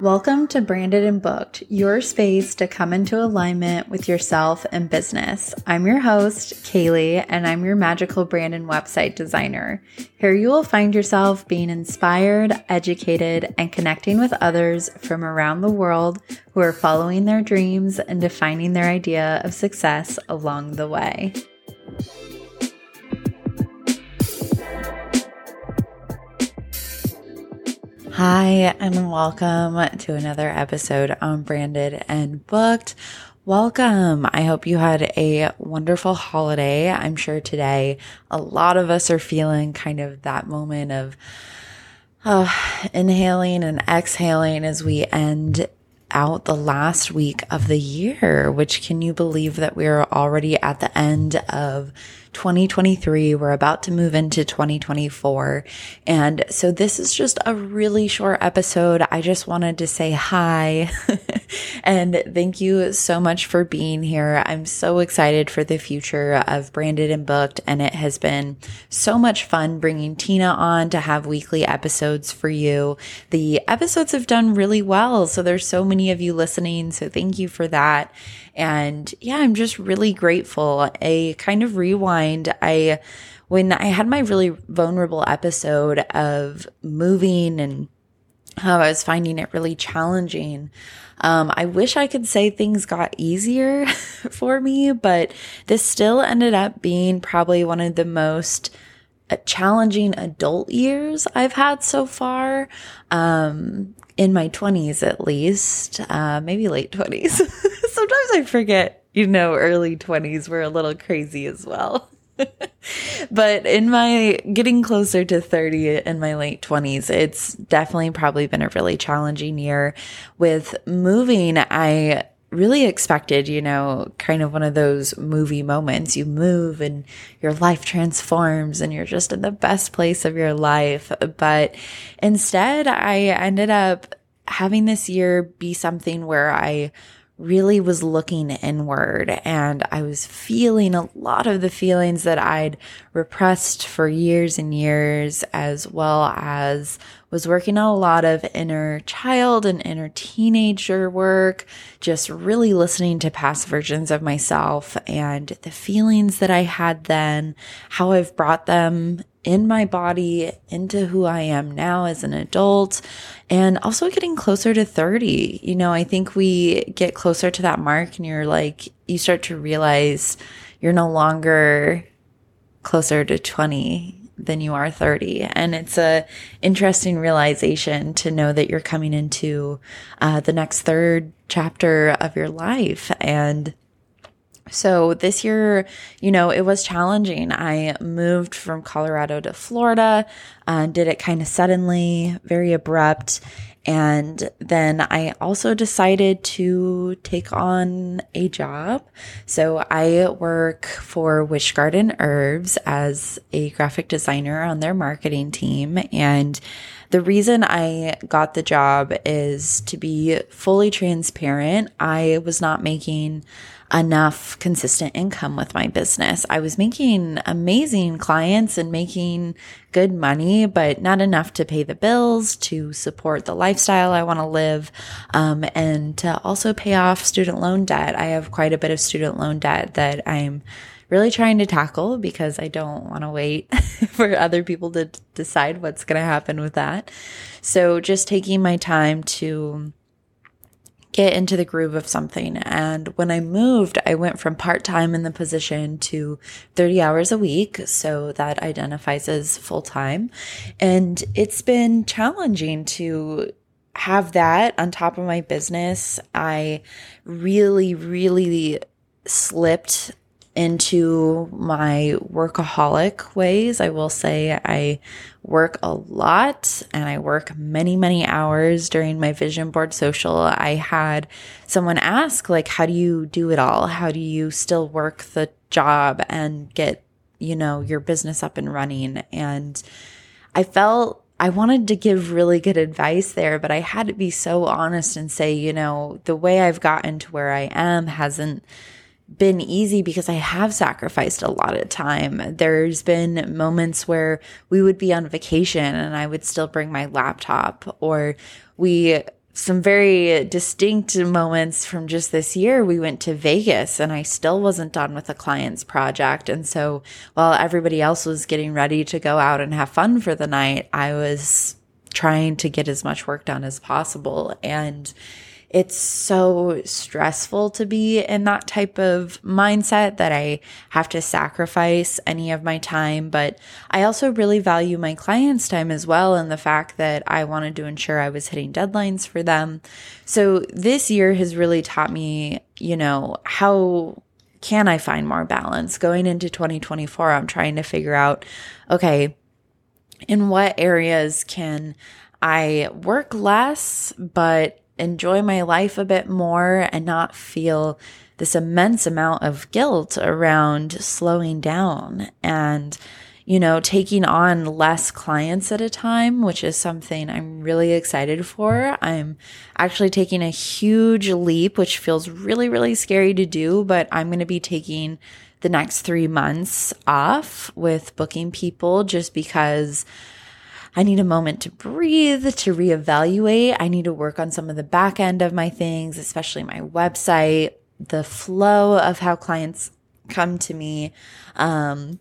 Welcome to Branded and Booked, your space to come into alignment with yourself and business. I'm your host, Kaylee, and I'm your magical brand and website designer. Here you will find yourself being inspired, educated, and connecting with others from around the world who are following their dreams and defining their idea of success along the way. Hi, and welcome to another episode on Branded and Booked. Welcome. I hope you had a wonderful holiday. I'm sure today a lot of us are feeling kind of that moment of uh, inhaling and exhaling as we end out the last week of the year, which can you believe that we're already at the end of 2023. We're about to move into 2024. And so this is just a really short episode. I just wanted to say hi and thank you so much for being here. I'm so excited for the future of Branded and Booked. And it has been so much fun bringing Tina on to have weekly episodes for you. The episodes have done really well. So there's so many of you listening. So thank you for that. And yeah, I'm just really grateful. A kind of rewind. I, when I had my really vulnerable episode of moving and how I was finding it really challenging. Um, I wish I could say things got easier for me, but this still ended up being probably one of the most uh, challenging adult years I've had so far. Um, in my 20s at least, uh, maybe late 20s. Sometimes I forget, you know, early 20s were a little crazy as well. but in my getting closer to 30 in my late 20s, it's definitely probably been a really challenging year with moving. I really expected, you know, kind of one of those movie moments. You move and your life transforms and you're just in the best place of your life. But instead, I ended up having this year be something where I really was looking inward and I was feeling a lot of the feelings that I'd repressed for years and years, as well as was working on a lot of inner child and inner teenager work, just really listening to past versions of myself and the feelings that I had then, how I've brought them in my body into who I am now as an adult and also getting closer to 30. You know, I think we get closer to that mark and you're like, you start to realize you're no longer closer to 20 than you are 30 and it's a interesting realization to know that you're coming into uh, the next third chapter of your life and so this year, you know, it was challenging. I moved from Colorado to Florida, uh, did it kind of suddenly, very abrupt. And then I also decided to take on a job. So I work for Wish Garden Herbs as a graphic designer on their marketing team. And the reason I got the job is to be fully transparent. I was not making enough consistent income with my business. I was making amazing clients and making good money, but not enough to pay the bills, to support the lifestyle I want to live, um, and to also pay off student loan debt. I have quite a bit of student loan debt that I'm really trying to tackle because I don't want to wait for other people to decide what's going to happen with that. So just taking my time to get into the groove of something. And when I moved, I went from part time in the position to 30 hours a week. So that identifies as full time. And it's been challenging to have that on top of my business. I really, really slipped into my workaholic ways. I will say I work a lot and I work many, many hours during my vision board social. I had someone ask, like, how do you do it all? How do you still work the job and get, you know, your business up and running? And I felt I wanted to give really good advice there, but I had to be so honest and say, you know, the way I've gotten to where I am hasn't been easy because I have sacrificed a lot of time. There's been moments where we would be on vacation and I would still bring my laptop or we some very distinct moments from just this year. We went to Vegas and I still wasn't done with a client's project. And so while everybody else was getting ready to go out and have fun for the night, I was trying to get as much work done as possible. And it's so stressful to be in that type of mindset that I have to sacrifice any of my time. But I also really value my clients' time as well, and the fact that I wanted to ensure I was hitting deadlines for them. So this year has really taught me, you know, how can I find more balance? Going into 2024, I'm trying to figure out, okay, in what areas can I work less, but enjoy my life a bit more and not feel this immense amount of guilt around slowing down and you know, taking on less clients at a time, which is something I'm really excited for. I'm actually taking a huge leap, which feels really, really scary to do, but I'm going to be taking the next three months off with booking people just because I need a moment to breathe, to reevaluate. I need to work on some of the back end of my things, especially my website, the flow of how clients come to me. Um,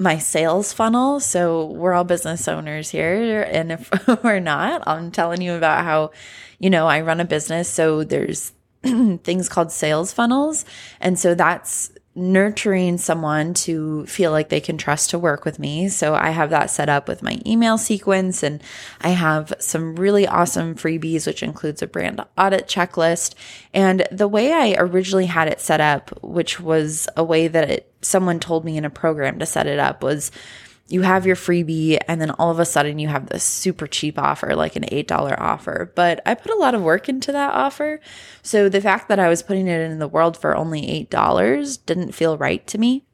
my sales funnel. So we're all business owners here. And if we're not, I'm telling you about how, you know, I run a business. So there's things called sales funnels. And so that's nurturing someone to feel like they can trust to work with me. So I have that set up with my email sequence and I have some really awesome freebies, which includes a brand audit checklist. And the way I originally had it set up, which was a way that it, someone told me in a program to set it up was you have your freebie and then all of a sudden you have this super cheap offer, like an $8 offer. But I put a lot of work into that offer. So the fact that I was putting it in the world for only $8 didn't feel right to me.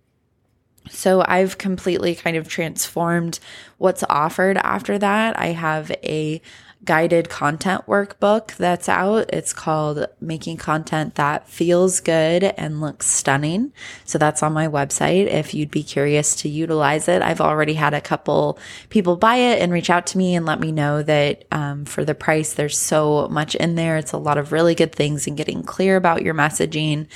So I've completely kind of transformed what's offered after that. I have a guided content workbook that's out. It's called Making Content That Feels Good and Looks Stunning. So that's on my website if you'd be curious to utilize it. I've already had a couple people buy it and reach out to me and let me know that um, for the price, there's so much in there. It's a lot of really good things and getting clear about your messaging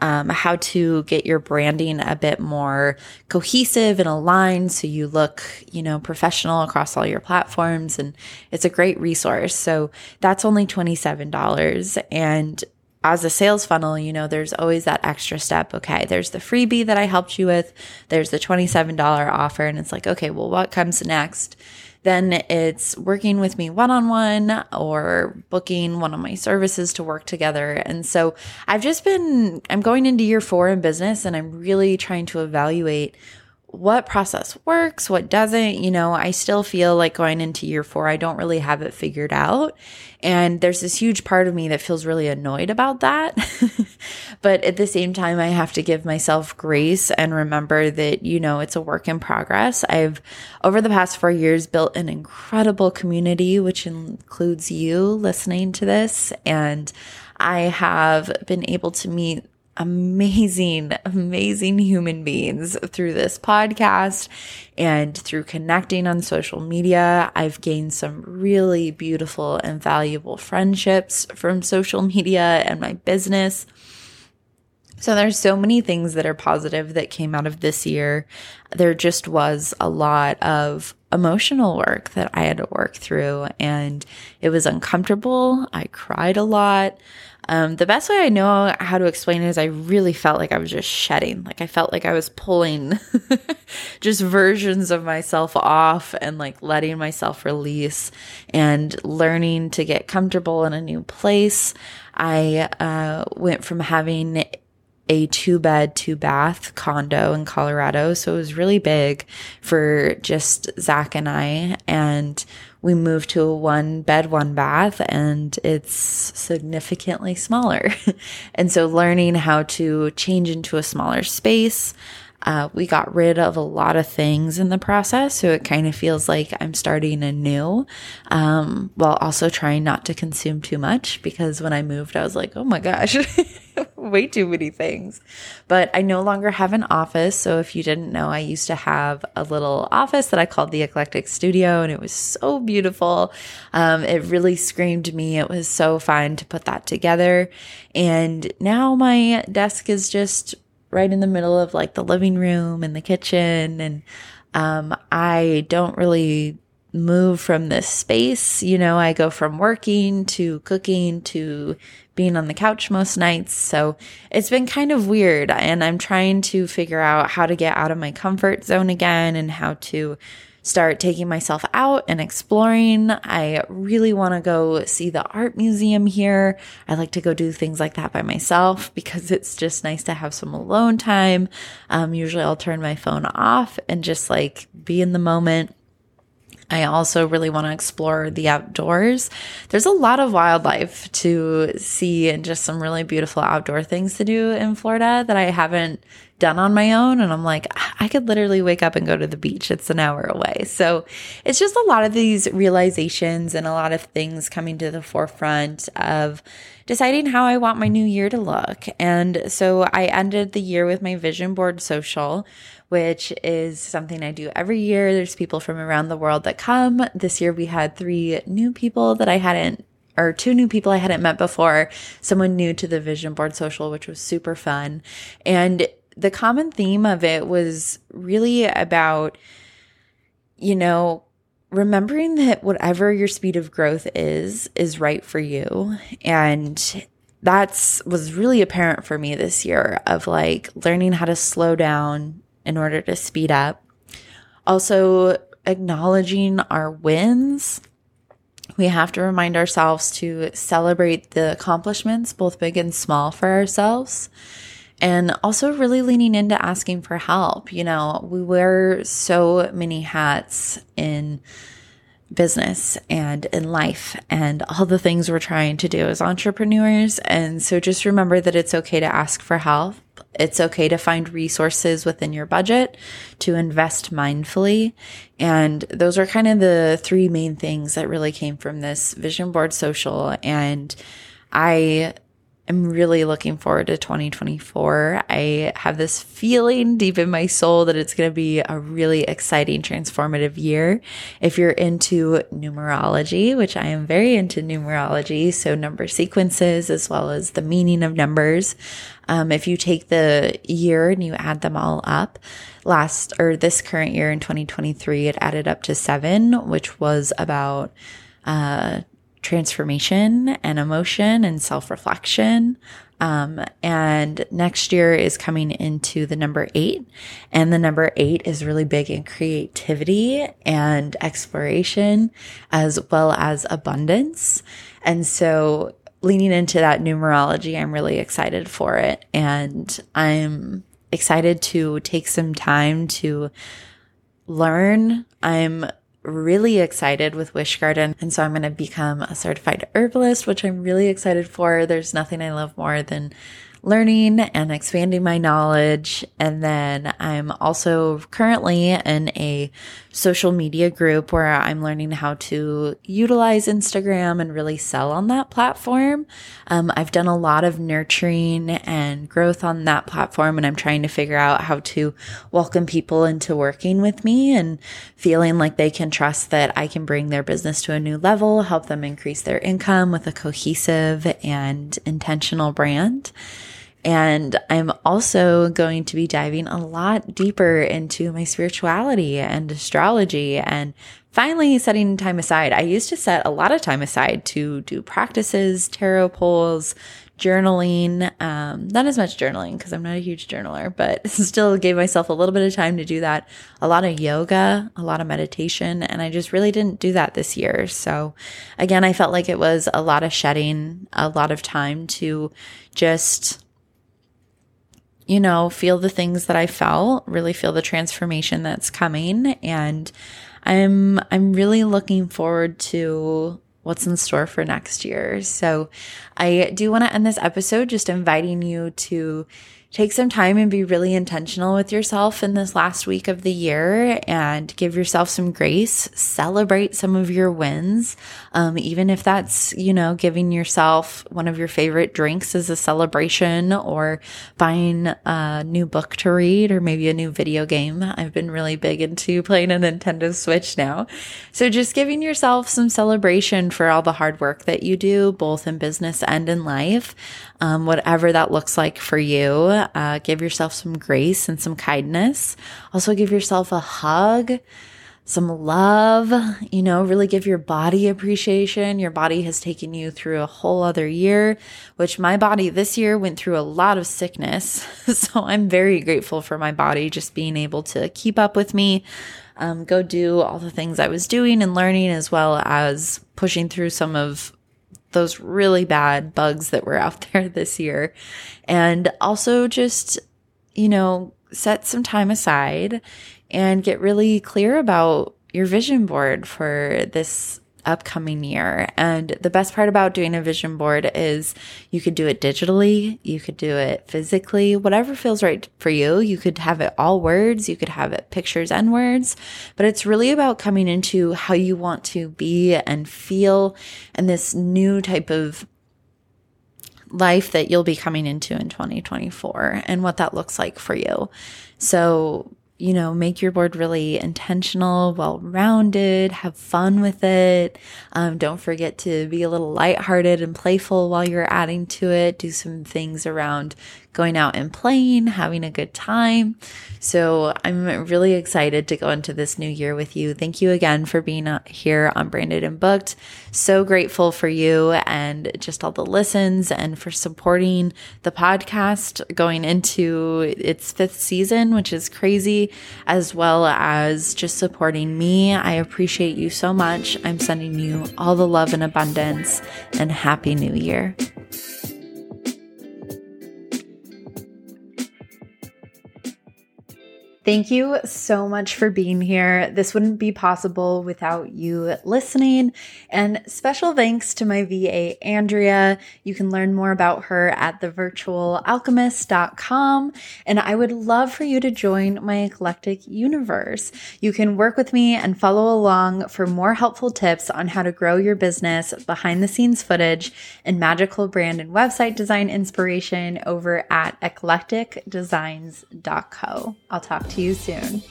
um, how to get your branding a bit more cohesive and aligned so you look, you know, professional across all your platforms. And it's a great resource. So that's only $27. And as a sales funnel, you know, there's always that extra step. Okay, there's the freebie that I helped you with, there's the $27 offer. And it's like, okay, well, what comes next? Then it's working with me one on one or booking one of my services to work together. And so I've just been, I'm going into year four in business and I'm really trying to evaluate what process works, what doesn't. You know, I still feel like going into year four, I don't really have it figured out. And there's this huge part of me that feels really annoyed about that. but at the same time, I have to give myself grace and remember that, you know, it's a work in progress. I've, over the past four years, built an incredible community, which includes you listening to this. And I have been able to meet amazing, amazing human beings through this podcast and through connecting on social media. I've gained some really beautiful and valuable friendships from social media and my business. So there's so many things that are positive that came out of this year. There just was a lot of emotional work that I had to work through and it was uncomfortable. I cried a lot. Um, the best way I know how to explain it is I really felt like I was just shedding. Like I felt like I was pulling just versions of myself off and like letting myself release and learning to get comfortable in a new place. I uh, went from having a two bed, two bath condo in Colorado. So it was really big for just Zach and I. And we moved to a one bed, one bath, and it's significantly smaller. and so learning how to change into a smaller space. Uh, we got rid of a lot of things in the process, so it kind of feels like I'm starting anew, um, while also trying not to consume too much. Because when I moved, I was like, "Oh my gosh, way too many things. But I no longer have an office. So if you didn't know, I used to have a little office that I called the Eclectic Studio, and it was so beautiful. Um, it really screamed me. It was so fun to put that together. And now my desk is just right in the middle of like the living room and the kitchen. And um, I don't really move from this space. You know, I go from working to cooking to being on the couch most nights. So it's been kind of weird. And I'm trying to figure out how to get out of my comfort zone again and how to start taking myself out and exploring. I really want to go see the art museum here. I like to go do things like that by myself because it's just nice to have some alone time. Um, usually I'll turn my phone off and just like be in the moment I also really want to explore the outdoors. There's a lot of wildlife to see and just some really beautiful outdoor things to do in Florida that I haven't done on my own. And I'm like, I could literally wake up and go to the beach. It's an hour away. So it's just a lot of these realizations and a lot of things coming to the forefront of deciding how I want my new year to look. And so I ended the year with my vision board social, which is something I do every year. There's people from around the world that come. This year we had three new people that I hadn't or two new people I hadn't met before, someone new to the vision board social, which was super fun. And the common theme of it was really about, you know, remembering that whatever your speed of growth is, is right for you. And that's was really apparent for me this year of like learning how to slow down in order to speed up. Also, acknowledging our wins. We have to remind ourselves to celebrate the accomplishments, both big and small, for ourselves. And also, really leaning into asking for help. You know, we wear so many hats in business and in life and all the things we're trying to do as entrepreneurs. And so just remember that it's okay to ask for help. It's okay to find resources within your budget to invest mindfully. And those are kind of the three main things that really came from this vision board social. And I I'm really looking forward to 2024. I have this feeling deep in my soul that it's going to be a really exciting, transformative year. If you're into numerology, which I am very into numerology, so number sequences as well as the meaning of numbers. Um, if you take the year and you add them all up, last or this current year in 2023, it added up to seven, which was about, uh, transformation and emotion and self reflection. Um, and next year is coming into the number eight. And the number eight is really big in creativity and exploration as well as abundance. And so leaning into that numerology, I'm really excited for it. And I'm excited to take some time to learn. I'm really excited with Wish Garden. And so I'm going to become a certified herbalist, which I'm really excited for. There's nothing I love more than learning and expanding my knowledge. And then I'm also currently in a social media group where I'm learning how to utilize Instagram and really sell on that platform. Um, I've done a lot of nurturing and growth on that platform, and I'm trying to figure out how to welcome people into working with me and feeling like they can trust that I can bring their business to a new level, help them increase their income with a cohesive and intentional brand. And I'm also going to be diving a lot deeper into my spirituality and astrology and finally setting time aside. I used to set a lot of time aside to do practices, tarot pulls, journaling. Um, not as much journaling because I'm not a huge journaler, but still gave myself a little bit of time to do that. A lot of yoga, a lot of meditation, and I just really didn't do that this year. So again, I felt like it was a lot of shedding, a lot of time to just you know, feel the things that I felt, really feel the transformation that's coming. And I'm, I'm really looking forward to what's in store for next year. So I do want to end this episode just inviting you to take some time and be really intentional with yourself in this last week of the year and give yourself some grace. Celebrate some of your wins. Um, even if that's, you know, giving yourself one of your favorite drinks as a celebration or buying a new book to read or maybe a new video game. I've been really big into playing a Nintendo Switch now. So just giving yourself some celebration for all the hard work that you do, both in business and in life um, whatever that looks like for you. Uh, give yourself some grace and some kindness. Also, give yourself a hug, some love, you know, really give your body appreciation. Your body has taken you through a whole other year, which my body this year went through a lot of sickness. so I'm very grateful for my body just being able to keep up with me. Um, go do all the things I was doing and learning, as well as pushing through some of those really bad bugs that were out there this year. And also just, you know, set some time aside and get really clear about your vision board for this upcoming year. And the best part about doing a vision board is you could do it digitally, you could do it physically, whatever feels right for you. You could have it all words, you could have it pictures and words, but it's really about coming into how you want to be and feel and this new type of life that you'll be coming into in 2024 and what that looks like for you. So you know, make your board really intentional, well rounded, have fun with it. Um, don't forget to be a little lighthearted and playful while you're adding to it. Do some things around going out and playing, having a good time. So I'm really excited to go into this new year with you. Thank you again for being uh, here on Branded and Booked. So grateful for you and just all the listens and for supporting the podcast going into its fifth season, which is crazy, as well as just supporting me. I appreciate you so much. I'm sending you all the love and abundance and happy new year. Thank you so much for being here. This wouldn't be possible without you listening. And special thanks to my VA, Andrea. You can learn more about her at thevirtualalchemist.com. And I would love for you to join my eclectic universe. You can work with me and follow along for more helpful tips on how to grow your business, behind the scenes footage, and magical brand and website design inspiration over at eclecticdesigns.co. I'll talk to to you soon.